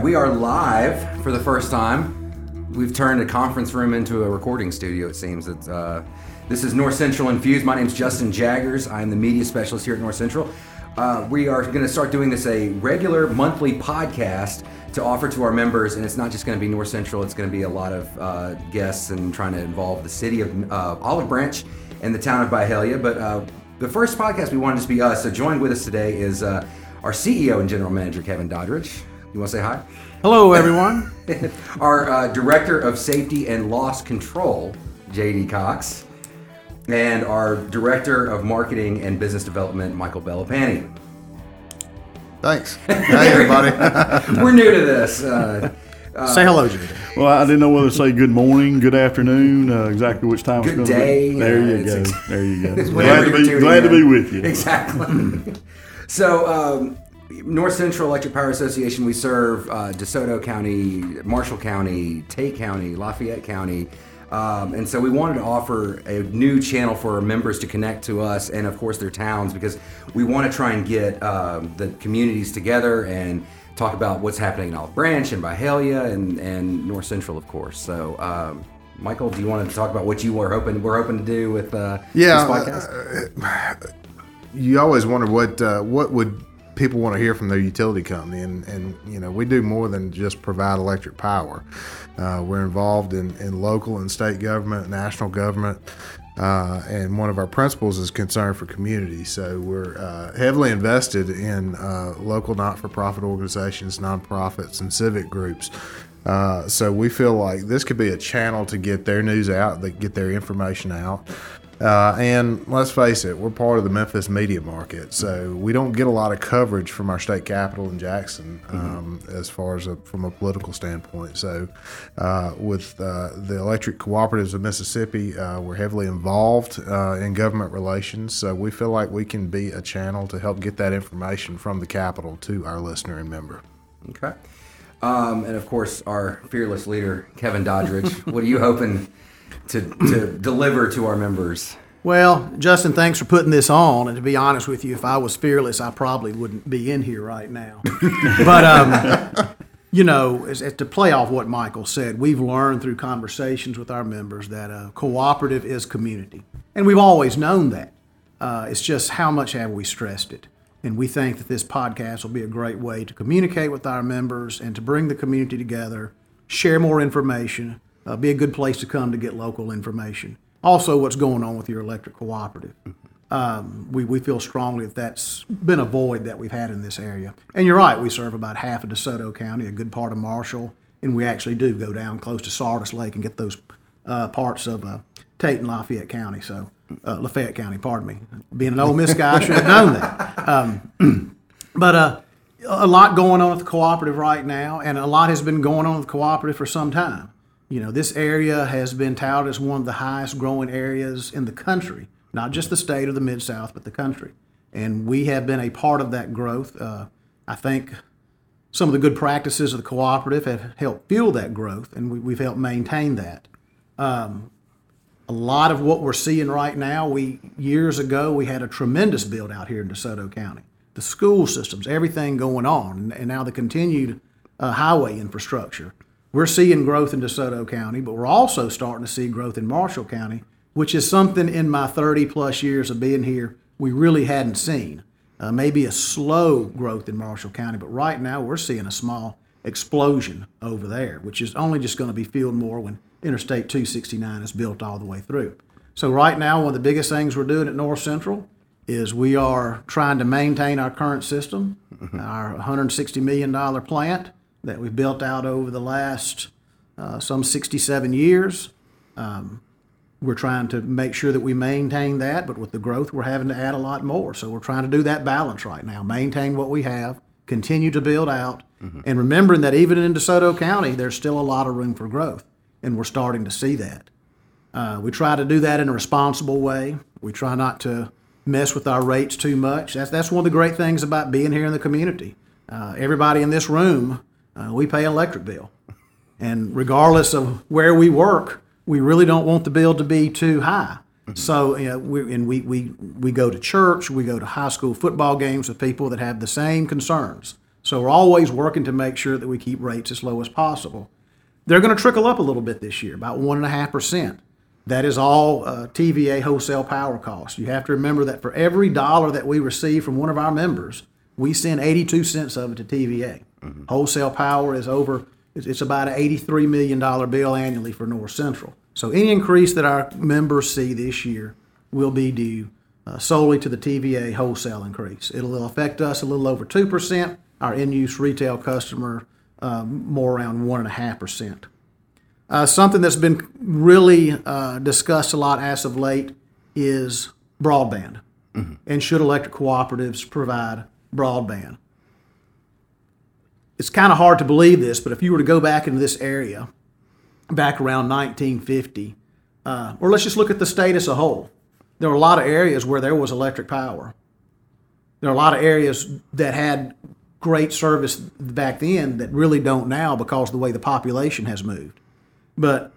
right, we are live for the first time. We've turned a conference room into a recording studio. It seems. It's, uh, this is North Central Infused. My name is Justin Jaggers. I'm the media specialist here at North Central. Uh, we are going to start doing this a regular monthly podcast to offer to our members, and it's not just going to be North Central. It's going to be a lot of uh, guests and trying to involve the city of uh, Olive Branch and the town of Byhalia. But uh, the first podcast we wanted to be us. So joined with us today is uh, our CEO and General Manager Kevin Doddridge. You want to say hi? Hello, everyone. our uh, Director of Safety and Loss Control, JD Cox, and our Director of Marketing and Business Development, Michael Bellapani. Thanks. Hi, everybody. We're new to this. Uh, Say hello, JD. Well, I didn't know whether to say good morning, good afternoon, uh, exactly which time Good it's going day, to be. There you it's go. ex- there you go. Glad to you're be tuning glad to be with you. Exactly. so, um, North Central Electric Power Association, we serve uh, DeSoto County, Marshall County, Tate County, Lafayette County. Um, and so we wanted to offer a new channel for our members to connect to us and, of course, their towns because we want to try and get um, the communities together and talk about what's happening in Olive Branch and Byhalia and, and North Central, of course. So, um, Michael, do you want to talk about what you were hoping we're hoping to do with uh, Yeah, this podcast? you always wonder what uh, what would people want to hear from their utility company, and and you know we do more than just provide electric power. Uh, we're involved in, in local and state government, national government, uh, and one of our principles is concern for community. So we're uh, heavily invested in uh, local not-for-profit organizations, nonprofits, and civic groups. Uh, so we feel like this could be a channel to get their news out, that get their information out. Uh, and let's face it, we're part of the Memphis media market, so we don't get a lot of coverage from our state capital in Jackson, um, as far as a, from a political standpoint. So, uh, with uh, the electric cooperatives of Mississippi, uh, we're heavily involved uh, in government relations. So we feel like we can be a channel to help get that information from the capital to our listener and member. Okay. Um, and of course, our fearless leader, Kevin Doddridge. what are you hoping to, to deliver to our members? Well, Justin, thanks for putting this on. And to be honest with you, if I was fearless, I probably wouldn't be in here right now. but, um, you know, as, as to play off what Michael said, we've learned through conversations with our members that a cooperative is community. And we've always known that. Uh, it's just how much have we stressed it? And we think that this podcast will be a great way to communicate with our members and to bring the community together, share more information, uh, be a good place to come to get local information. Also, what's going on with your electric cooperative. Um, we, we feel strongly that that's been a void that we've had in this area. And you're right, we serve about half of DeSoto County, a good part of Marshall, and we actually do go down close to Sardis Lake and get those uh, parts of uh, Tate and Lafayette County. So, uh, Lafayette County, pardon me. Being an Ole Miss guy, I should have known that. Um, but uh, a lot going on at the cooperative right now, and a lot has been going on at the cooperative for some time. You know, this area has been touted as one of the highest growing areas in the country, not just the state or the Mid South, but the country. And we have been a part of that growth. Uh, I think some of the good practices of the cooperative have helped fuel that growth, and we, we've helped maintain that. Um, a lot of what we're seeing right now, we years ago we had a tremendous build out here in DeSoto County. The school systems, everything going on, and, and now the continued uh, highway infrastructure. We're seeing growth in DeSoto County, but we're also starting to see growth in Marshall County, which is something in my 30 plus years of being here we really hadn't seen. Uh, maybe a slow growth in Marshall County, but right now we're seeing a small explosion over there, which is only just going to be fueled more when Interstate 269 is built all the way through. So right now, one of the biggest things we're doing at North Central is we are trying to maintain our current system, our $160 million plant that we built out over the last uh, some 67 years. Um, we're trying to make sure that we maintain that, but with the growth, we're having to add a lot more. So we're trying to do that balance right now, maintain what we have, continue to build out, and remembering that even in DeSoto County, there's still a lot of room for growth, and we're starting to see that. Uh, we try to do that in a responsible way. We try not to mess with our rates too much. That's, that's one of the great things about being here in the community. Uh, everybody in this room, uh, we pay an electric bill. And regardless of where we work, we really don't want the bill to be too high. So, you know, we, and we, we, we go to church, we go to high school football games with people that have the same concerns So we're always working to make sure that we keep rates as low as possible. They're going to trickle up a little bit this year, about 1.5%. That is all uh, TVA wholesale power costs. You have to remember that for every dollar that we receive from one of our members, we send 82 cents of it to TVA. Wholesale power is over, it's about an $83 million bill annually for North Central. So any increase that our members see this year will be due uh, solely to the TVA wholesale increase. It'll affect us a little over 2%, our end use retail customer um, more around 1.5%. Uh, something that's been really uh, discussed a lot as of late is broadband. And should electric cooperatives provide broadband? It's kind of hard to believe this, but if you were to go back into this area, back around 1950, uh, or let's just look at the state as a whole, there were a lot of areas where there was electric power. There are a lot of areas that had great service back then that really don't now because of the way the population has moved. But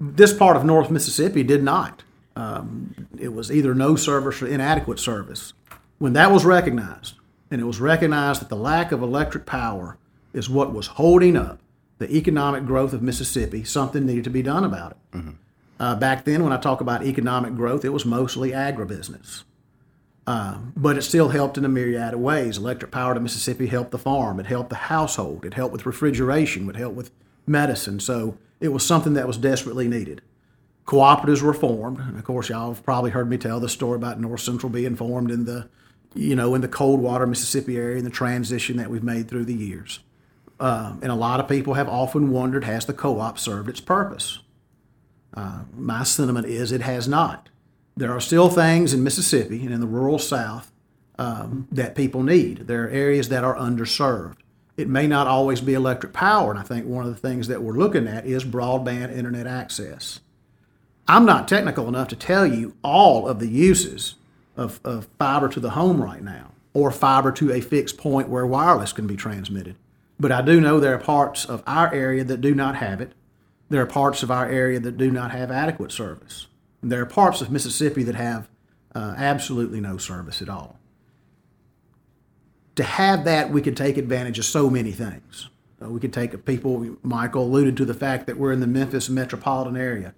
this part of North Mississippi did not. Um, it was either no service or inadequate service. When that was recognized, and it was recognized that the lack of electric power is what was holding up the economic growth of Mississippi, something needed to be done about it. Uh, back then, when I talk about economic growth, it was mostly agribusiness. Uh, but it still helped in a myriad of ways. Electric power to Mississippi helped the farm, it helped the household, it helped with refrigeration, it helped with medicine. So it was something that was desperately needed. Cooperatives were formed, and of course, y'all have probably heard me tell the story about North Central being formed in the, you know, in the Coldwater, Mississippi area, and the transition that we've made through the years. Uh, and a lot of people have often wondered, has the co-op served its purpose? Uh, my sentiment is it has not. There are still things in Mississippi and in the rural South um, that people need. There are areas that are underserved. It may not always be electric power, and I think one of the things that we're looking at is broadband internet access. I'm not technical enough to tell you all of the uses of, of fiber to the home right now or fiber to a fixed point where wireless can be transmitted. But I do know there are parts of our area that do not have it. There are parts of our area that do not have adequate service. And there are parts of Mississippi that have uh, absolutely no service at all. To have that, we could take advantage of so many things. Uh, we could take people, Michael alluded to the fact that we're in the Memphis metropolitan area.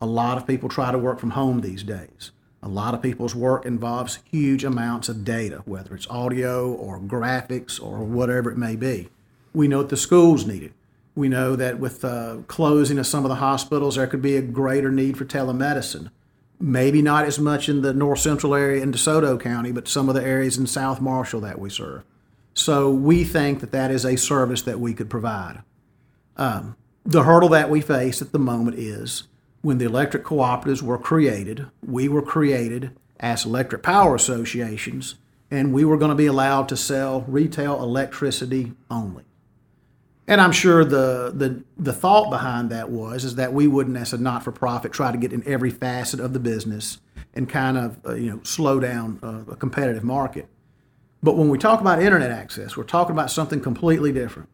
A lot of people try to work from home these days. A lot of people's work involves huge amounts of data, whether it's audio or graphics or whatever it may be. We know that the schools need it. We know that with uh, closing of some of the hospitals, there could be a greater need for telemedicine. Maybe not as much in the north central area in DeSoto County, but some of the areas in South Marshall that we serve. So we think that that is a service that we could provide. Um, the hurdle that we face at the moment is when the electric cooperatives were created, we were created as electric power associations, and we were going to be allowed to sell retail electricity only. And I'm sure the, the the thought behind that was is that we wouldn't, as a not-for-profit, try to get in every facet of the business and kind of uh, you know slow down uh, a competitive market. But when we talk about internet access, we're talking about something completely different.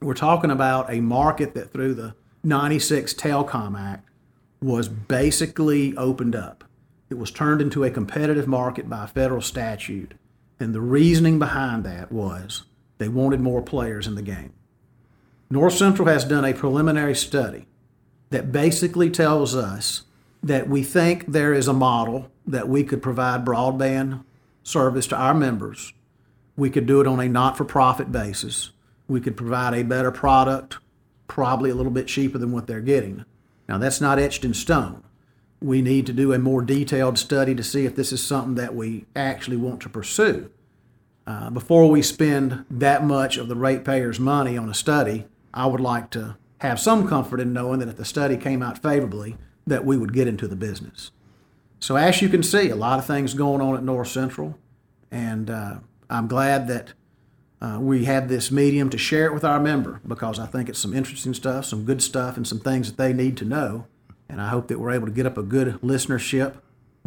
We're talking about a market that through the 96 Telecom Act was basically opened up. It was turned into a competitive market by federal statute. And the reasoning behind that was they wanted more players in the game. North Central has done a preliminary study that basically tells us that we think there is a model that we could provide broadband service to our members. We could do it on a not for profit basis. We could provide a better product, probably a little bit cheaper than what they're getting. Now, that's not etched in stone. We need to do a more detailed study to see if this is something that we actually want to pursue. Uh, before we spend that much of the ratepayers' money on a study, I would like to have some comfort in knowing that if the study came out favorably, that we would get into the business. So, as you can see, a lot of things going on at North Central, and uh, I'm glad that uh, we have this medium to share it with our member because I think it's some interesting stuff, some good stuff, and some things that they need to know. And I hope that we're able to get up a good listenership,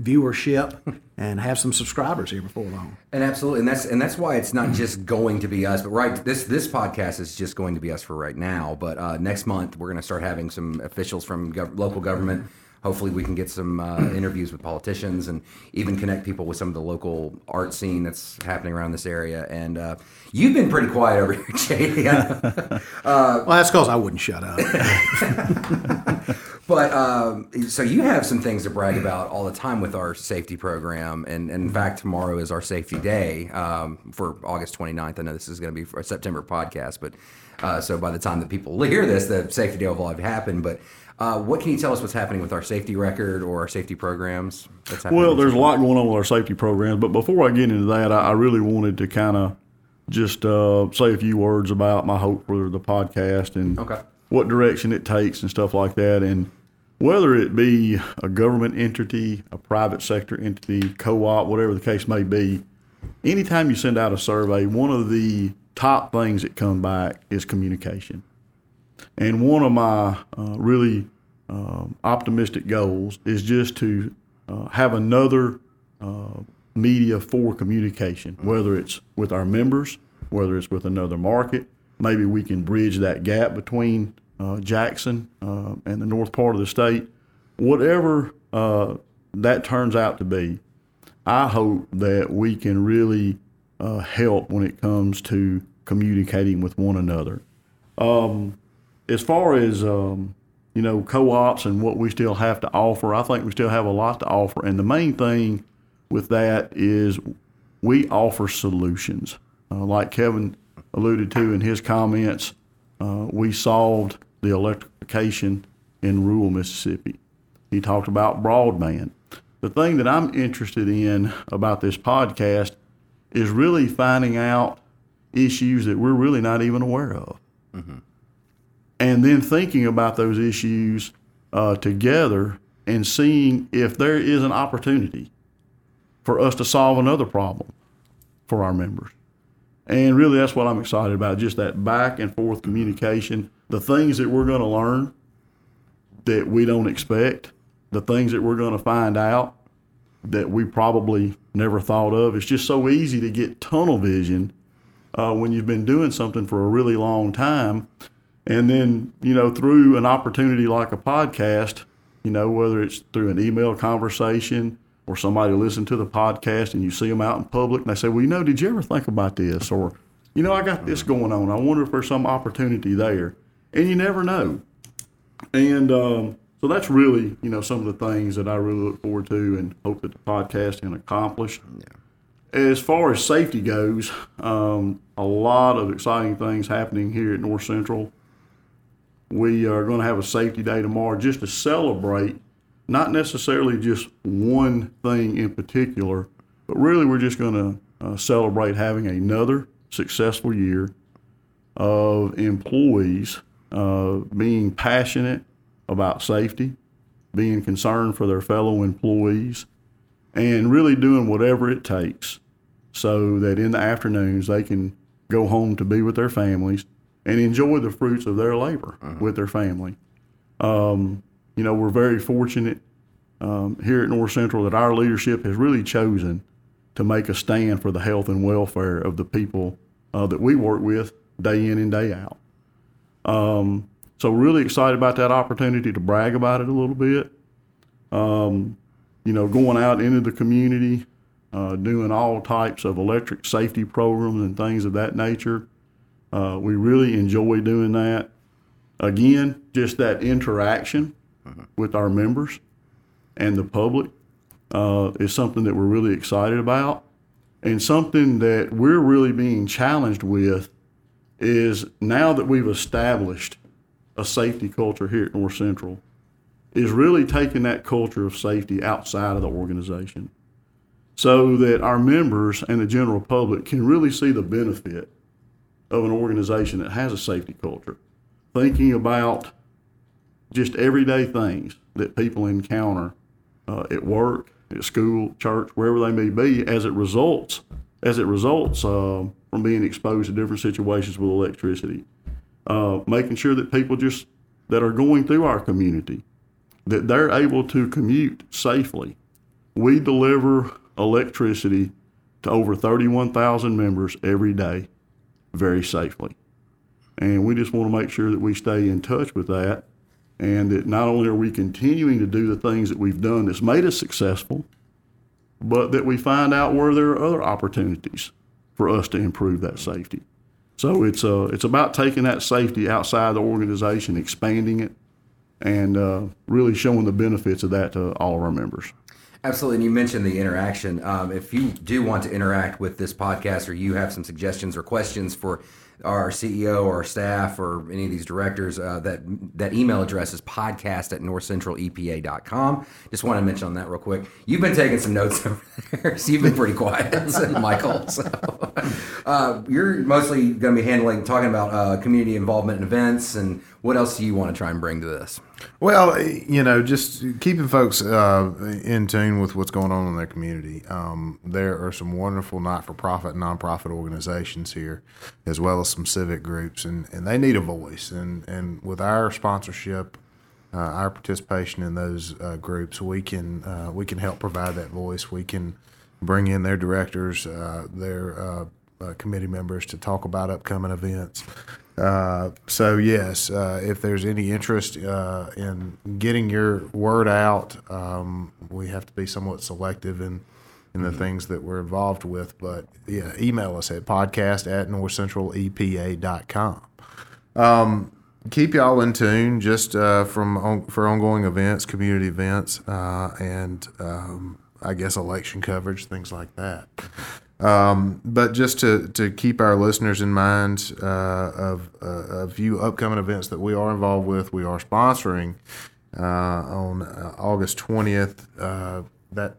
viewership, and have some subscribers here before long. And absolutely, and that's and that's why it's not just going to be us. But right, this this podcast is just going to be us for right now. But uh, next month we're going to start having some officials from gov- local government, hopefully we can get some uh, interviews with politicians and even connect people with some of the local art scene that's happening around this area. And uh, you've been pretty quiet over here, JD. well, that's because I wouldn't shut up. But um, so you have some things to brag about all the time with our safety program, and, and in fact, tomorrow is our safety day um, for August 29th. I know this is going to be for a September podcast, but uh, so by the time that people hear this, the safety day will have happened. But uh, what can you tell us what's happening with our safety record or our safety programs? Well, there's a lot going on with our safety programs, but before I get into that, I, I really wanted to kind of just uh, say a few words about my hope for the podcast and Okay. what direction it takes and stuff like that. And whether it be a government entity, a private sector entity, co-op, whatever the case may be, anytime you send out a survey, one of the top things that come back is communication. And one of my uh, really um, optimistic goals is just to uh, have another uh, media for communication, whether it's with our members, whether it's with another market. Maybe we can bridge that gap between uh, Jackson uh, and the north part of the state. Whatever uh, that turns out to be, I hope that we can really help when it comes to communicating with one another as far as um, you know co-ops and what we still have to offer, I think we still have a lot to offer. And the main thing with that is we offer solutions, uh, like Kevin alluded to in his comments. Uh, we solved the electrification in rural Mississippi. He talked about broadband. The thing that I'm interested in about this podcast is really finding out issues that we're really not even aware of and then thinking about those issues uh, together and seeing if there is an opportunity for us to solve another problem for our members. And really, that's what I'm excited about just that back and forth communication, the things that we're going to learn that we don't expect, the things that we're going to find out that we probably never thought of. It's just so easy to get tunnel vision uh, when you've been doing something for a really long time. And then, you know, through an opportunity like a podcast, you know, whether it's through an email conversation or somebody listen to the podcast and you see them out in public and they say, well, you know, did you ever think about this? Or, you know, I got this going on. I wonder if there's some opportunity there. And you never know. And um, so that's really, you know, some of the things that I really look forward to and hope that the podcast can accomplish. As far as safety goes, um, a lot of exciting things happening here at North Central. We are going to have a safety day tomorrow just to celebrate, not necessarily just one thing in particular, but really we're just going to uh, celebrate having another successful year of employees uh, being passionate about safety, being concerned for their fellow employees, and really doing whatever it takes so that in the afternoons they can go home to be with their families and enjoy the fruits of their labor with their family. Um, you know, we're very fortunate um, here at North Central that our leadership has really chosen to make a stand for the health and welfare of the people uh, that we work with day in and day out. Um, so really excited about that opportunity to brag about it a little bit. Um, you know, going out into the community, uh, doing all types of electric safety programs and things of that nature. Uh, we really enjoy doing that. Again, just that interaction with our members and the public uh, is something that we're really excited about. And something that we're really being challenged with is now that we've established a safety culture here at North Central, is really taking that culture of safety outside of the organization so that our members and the general public can really see the benefit of an organization that has a safety culture. Thinking about just everyday things that people encounter uh, at work, at school, church, wherever they may be, as it results as it results uh, from being exposed to different situations with electricity. Uh, making sure that people just that are going through our community that they're able to commute safely. We deliver electricity to over 31,000 members every day very safely. And we just want to make sure that we stay in touch with that and that not only are we continuing to do the things that we've done that's made us successful, but that we find out where there are other opportunities for us to improve that safety. So it's uh, it's about taking that safety outside the organization, expanding it, and uh, really showing the benefits of that to all of our members. Absolutely. And you mentioned the interaction. Um, if you do want to interact with this podcast or you have some suggestions or questions for our CEO or our staff or any of these directors, uh, that that email address is podcast at northcentralepa.com. Just want to mention on that real quick. You've been taking some notes over there, so you've been pretty quiet, Michael. So, uh, you're mostly going to be handling, talking about uh, community involvement and events, and what else do you want to try and bring to this? Well, you know, just keeping folks uh, in tune with what's going on in their community. Um, there are some wonderful not-for-profit, nonprofit organizations here, as well as some civic groups, and, and they need a voice. And and with our sponsorship, uh, our participation in those uh, groups, we can uh, we can help provide that voice. We can bring in their directors, uh, their uh, committee members to talk about upcoming events. Uh, so yes, uh, if there's any interest uh, in getting your word out, um, we have to be somewhat selective in in the things that we're involved with. But yeah, email us at podcast at northcentralepa.com. Um, keep y'all in tune just uh, from on, for ongoing events, community events, uh, and um, I guess election coverage, things like that. Um, but just to, to keep our listeners in mind uh, of uh, a few upcoming events that we are involved with, we are sponsoring uh, on uh, August 20th. Uh, that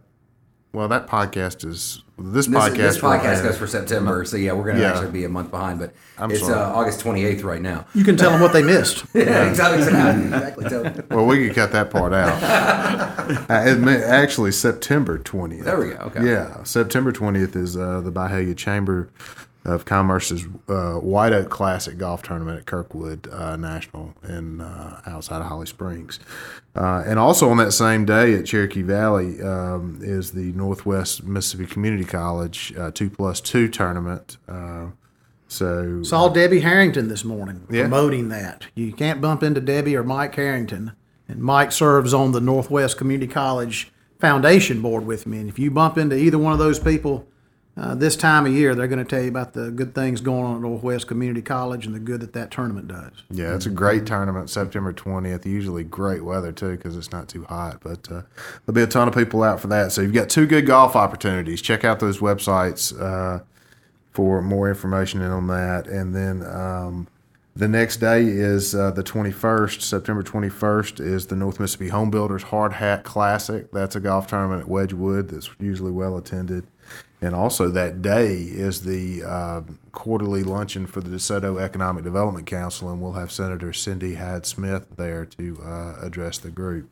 well, that podcast is this, This, podcast. this podcast have- goes for September, so yeah, we're going to Yeah. actually be a month behind, but I'm it's uh. August 28th right now. You can tell them what they missed. Yeah, exactly. exactly. Tell- Well, we could cut that part out. Uh, it may, actually, September 20th. There we go, okay. Yeah, September 20th is uh, the Byhalia Chamber of Commerce's uh, White Oak Classic Golf Tournament at Kirkwood uh, National in uh, outside of Holly Springs. Uh, and also on that same day at Cherokee Valley um, is the Northwest Mississippi Community College uh, two plus two tournament. Uh, so Saw Debbie Harrington this morning Yeah. promoting that. You can't bump into Debbie or Mike Harrington. And Mike serves on the Northwest Community College Foundation Board with me. And if you bump into either one of those people uh, this time of year, they're going to tell you about the good things going on at Northwest Community College and the good that that tournament does. Yeah, it's a great tournament, September 20th. Usually great weather, too, because it's not too hot. But uh, there'll be a ton of people out for that. So you've got two good golf opportunities. Check out those websites uh, for more information on that. And then um, the next day is uh, the 21st, September 21st, is the North Mississippi Home Builders Hard Hat Classic. That's a golf tournament at Wedgewood that's usually well attended. And also that day is the uh, quarterly luncheon for the DeSoto Economic Development Council, and we'll have Senator Cindy Hyde Smith there to uh, address the group.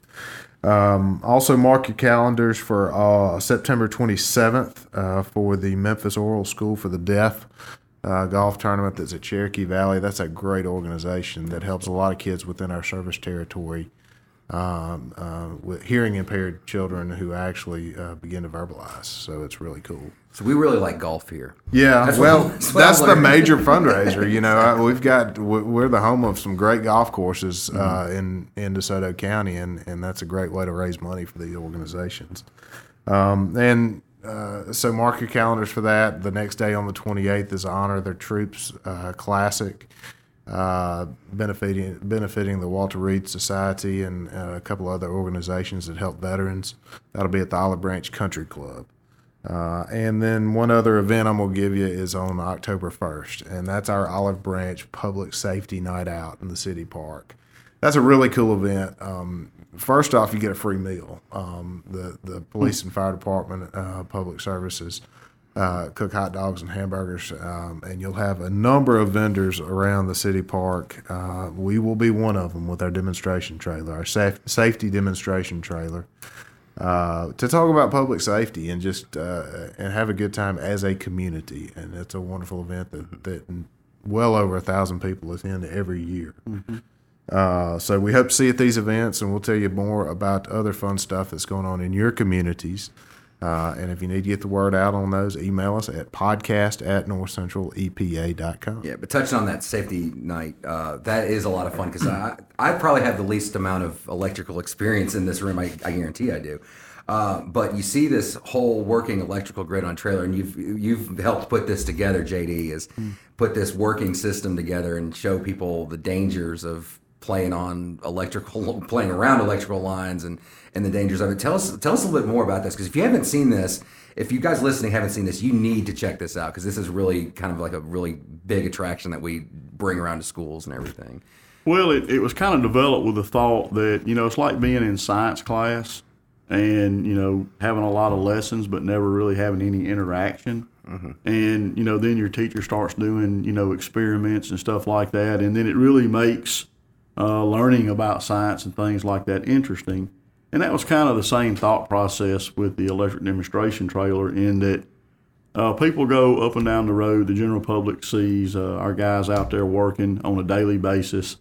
Um, also, mark your calendars for uh, September 27th uh, for the Memphis Oral School for the Deaf uh, golf tournament that's at Cherokee Valley. That's a great organization that helps a lot of kids within our service territory um, uh, with hearing impaired children who actually uh, begin to verbalize. So it's really cool. So we really like golf here. Yeah, That's well, what- that's, that's the major fundraiser. You know, I, we've got we- we're the home of some great golf courses uh, in in DeSoto County, and and that's a great way to raise money for the organizations. Um, and uh, so mark your calendars for that. The next day on the 28th is Honor Their Troops uh, Classic, uh, benefiting benefiting the Walter Reed Society and uh, a couple other organizations that help veterans. That'll be at the Olive Branch Country Club. Uh, and then one other event I'm to give you is on October 1st, and that's our Olive Branch Public Safety Night Out in the city park. That's a really cool event. Um, first off, you get a free meal. Um, the the police and fire department, uh, public services, uh, cook hot dogs and hamburgers, um, and you'll have a number of vendors around the city park. Uh, we will be one of them with our demonstration trailer, our saf- safety demonstration trailer uh, to talk about public safety and just uh, and have a good time as a community. And it's a wonderful event that, that well over a thousand people attend every year. Uh, so we hope to see you at these events, and we'll tell you more about other fun stuff that's going on in your communities. Uh, and if you need to get the word out on those, email us at podcast at northcentralepa.com. Yeah, but touching on that safety night, uh, that is a lot of fun because I, I probably have the least amount of electrical experience in this room. I, I guarantee I do. Uh, but you see this whole working electrical grid on trailer, and you've you've helped put this together. JD is put this working system together and show people the dangers of playing on electrical, playing around electrical lines, and and the dangers of it. Tell us tell us a little bit more about this because if you haven't seen this, if you guys listening haven't seen this, you need to check this out because this is really kind of like a really big attraction that we bring around to schools and everything. Well, it, it was kind of developed with the thought that, you know, it's like being in science class and, you know, having a lot of lessons but never really having any interaction. And, you know, then your teacher starts doing, you know, experiments and stuff like that. And then it really makes uh, learning about science and things like that interesting. And that was kind of the same thought process with the electric demonstration trailer in that uh, people go up and down the road. The general public sees uh, our guys out there working on a daily basis,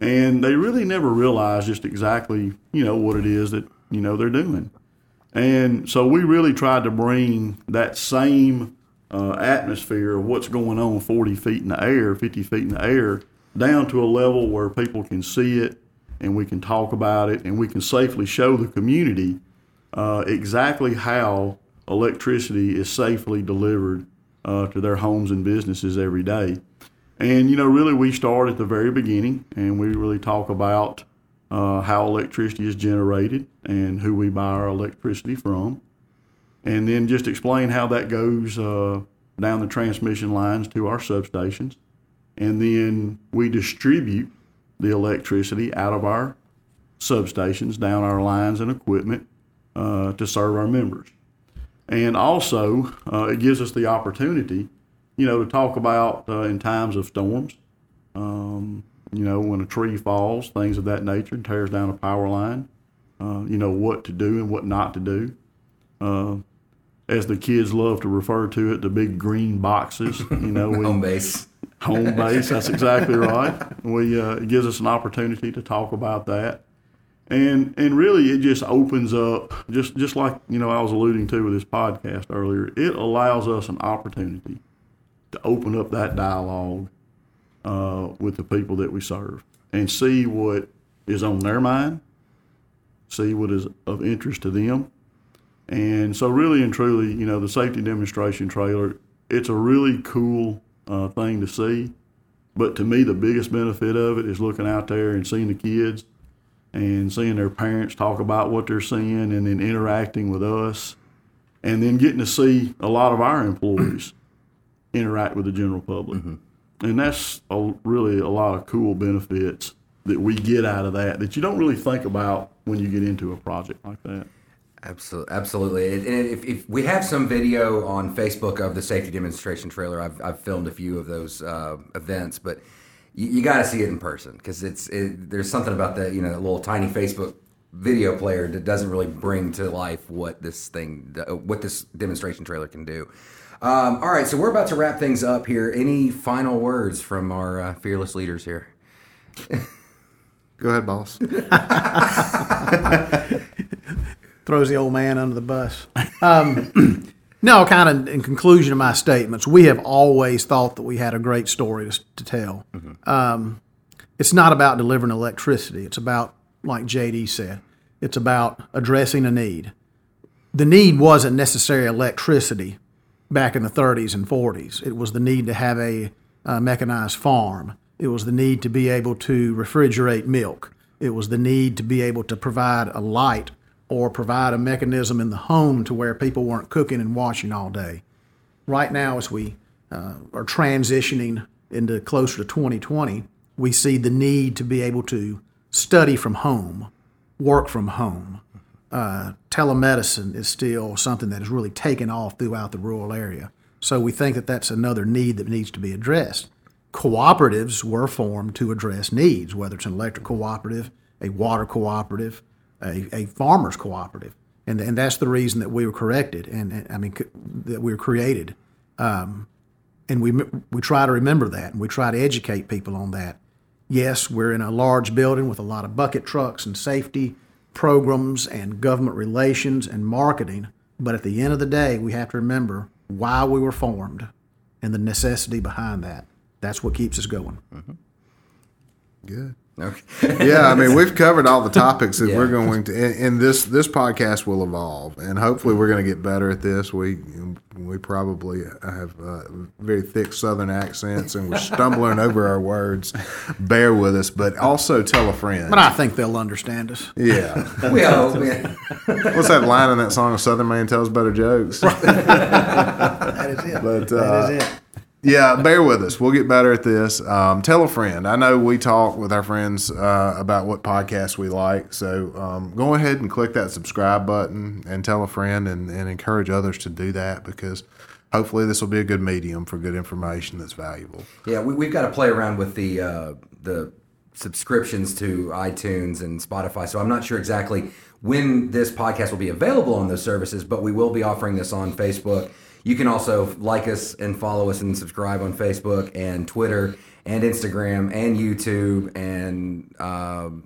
and they really never realize just exactly you know what it is that you know they're doing. And so we really tried to bring that same uh, atmosphere of what's going on 40 feet in the air, 50 feet in the air, down to a level where people can see it and we can talk about it and we can safely show the community uh, exactly how electricity is safely delivered uh, to their homes and businesses every day. And, you know, really, we start at the very beginning and we really talk about uh, how electricity is generated and who we buy our electricity from. And then just explain how that goes uh, down the transmission lines to our substations. And then we distribute the electricity out of our substations down our lines and equipment uh, to serve our members. And also, uh, it gives us the opportunity, you know, to talk about uh, in times of storms, um, you know, when a tree falls, things of that nature, and tears down a power line, uh, you know, what to do and what not to do. Uh, as the kids love to refer to it, the big green boxes, you know, we, Home base. Home base. That's exactly right. We uh, it gives us an opportunity to talk about that, and and really it just opens up just just like you know I was alluding to with this podcast earlier. It allows us an opportunity to open up that dialogue uh, with the people that we serve and see what is on their mind, see what is of interest to them. And so, really and truly, you know, the safety demonstration trailer, it's a really cool uh, thing to see. But to me, the biggest benefit of it is looking out there and seeing the kids and seeing their parents talk about what they're seeing and then interacting with us. And then getting to see a lot of our employees interact with the general public. And that's a, really a lot of cool benefits that we get out of that that you don't really think about when you get into a project like that. Absolutely, absolutely. And if, if we have some video on Facebook of the safety demonstration trailer, I've, I've filmed a few of those uh, events, but you, you got to see it in person because it's it, there's something about that you know that little tiny Facebook video player that doesn't really bring to life what this thing uh, what this demonstration trailer can do. Um, all right, so we're about to wrap things up here. Any final words from our uh, fearless leaders here? Go ahead, boss. throws the old man under the bus. Um, no, kind of in conclusion of my statements, we have always thought that we had a great story to, to tell. Um, it's not about delivering electricity. It's about, like JD said, it's about addressing a need. The need wasn't necessarily electricity back in the 30s and 40s. It was the need to have a uh, mechanized farm. It was the need to be able to refrigerate milk. It was the need to be able to provide a light or provide a mechanism in the home to where people weren't cooking and washing all day. Right now, as we uh, are transitioning into closer to 2020, we see the need to be able to study from home, work from home. Uh, telemedicine is still something that has really taken off throughout the rural area. So we think that that's another need that needs to be addressed. Cooperatives were formed to address needs, whether it's an electric cooperative, a water cooperative, a, a farmers cooperative, and and that's the reason that we were corrected, and, and I mean that we were created, um, and we we try to remember that, and we try to educate people on that. Yes, we're in a large building with a lot of bucket trucks and safety programs and government relations and marketing, But at the end of the day, we have to remember why we were formed and the necessity behind that. That's what keeps us going. Good. Okay. yeah, I mean, we've covered all the topics that Yeah. we're going to, and, and this this podcast will evolve, and hopefully, we're going to get better at this. We we probably have uh, very thick Southern accents, and we're stumbling over our words. Bear with us, but also tell a friend. But I think they'll understand us. yeah, we hope. yeah. what's that line in that song? A Southern man tells better jokes. That is it. But, uh, that is it. Yeah, bear with us. We'll get better at this. Um, tell a friend. I know we talk with our friends uh, about what podcasts we like. So um, go ahead and click that subscribe button and tell a friend and, and encourage others to do that because hopefully this will be a good medium for good information that's valuable. Yeah, we, we've got to play around with the uh, the subscriptions to iTunes and Spotify. So I'm not sure exactly when this podcast will be available on those services, but we will be offering this on Facebook. You can also like us and follow us and subscribe on Facebook and Twitter and Instagram and YouTube and. um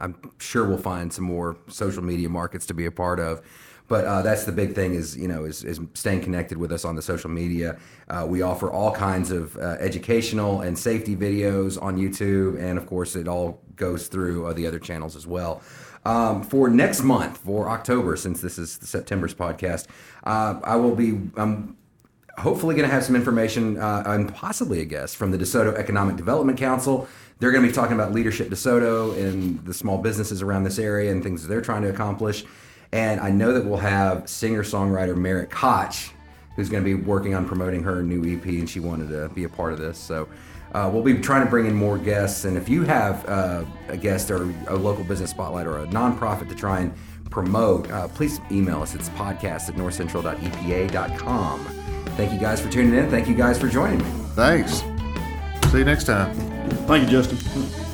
I'm sure we'll find some more social media markets to be a part of. But uh, that's the big thing is you know is, is staying connected with us on the social media. Uh, we offer all kinds of uh, educational and safety videos on YouTube, and of course it all goes through uh, the other channels as well. Um, for next month, for October, since this is September's podcast, uh, I will be. Um, hopefully going to have some information uh, and possibly a guest from the DeSoto Economic Development Council. They're going to be talking about leadership DeSoto and the small businesses around this area and things they're trying to accomplish. And I know that we'll have singer songwriter Merritt Koch, who's going to be working on promoting her new EP, and she wanted to be a part of this. So uh, we'll be trying to bring in more guests. And if you have uh, a guest or a local business spotlight or a nonprofit to try and promote, uh, please email us. It's podcast at northcentral.epa.com. Thank you guys for tuning in. Thank you guys for joining me. Thanks. See you next time. Thank you, Justin.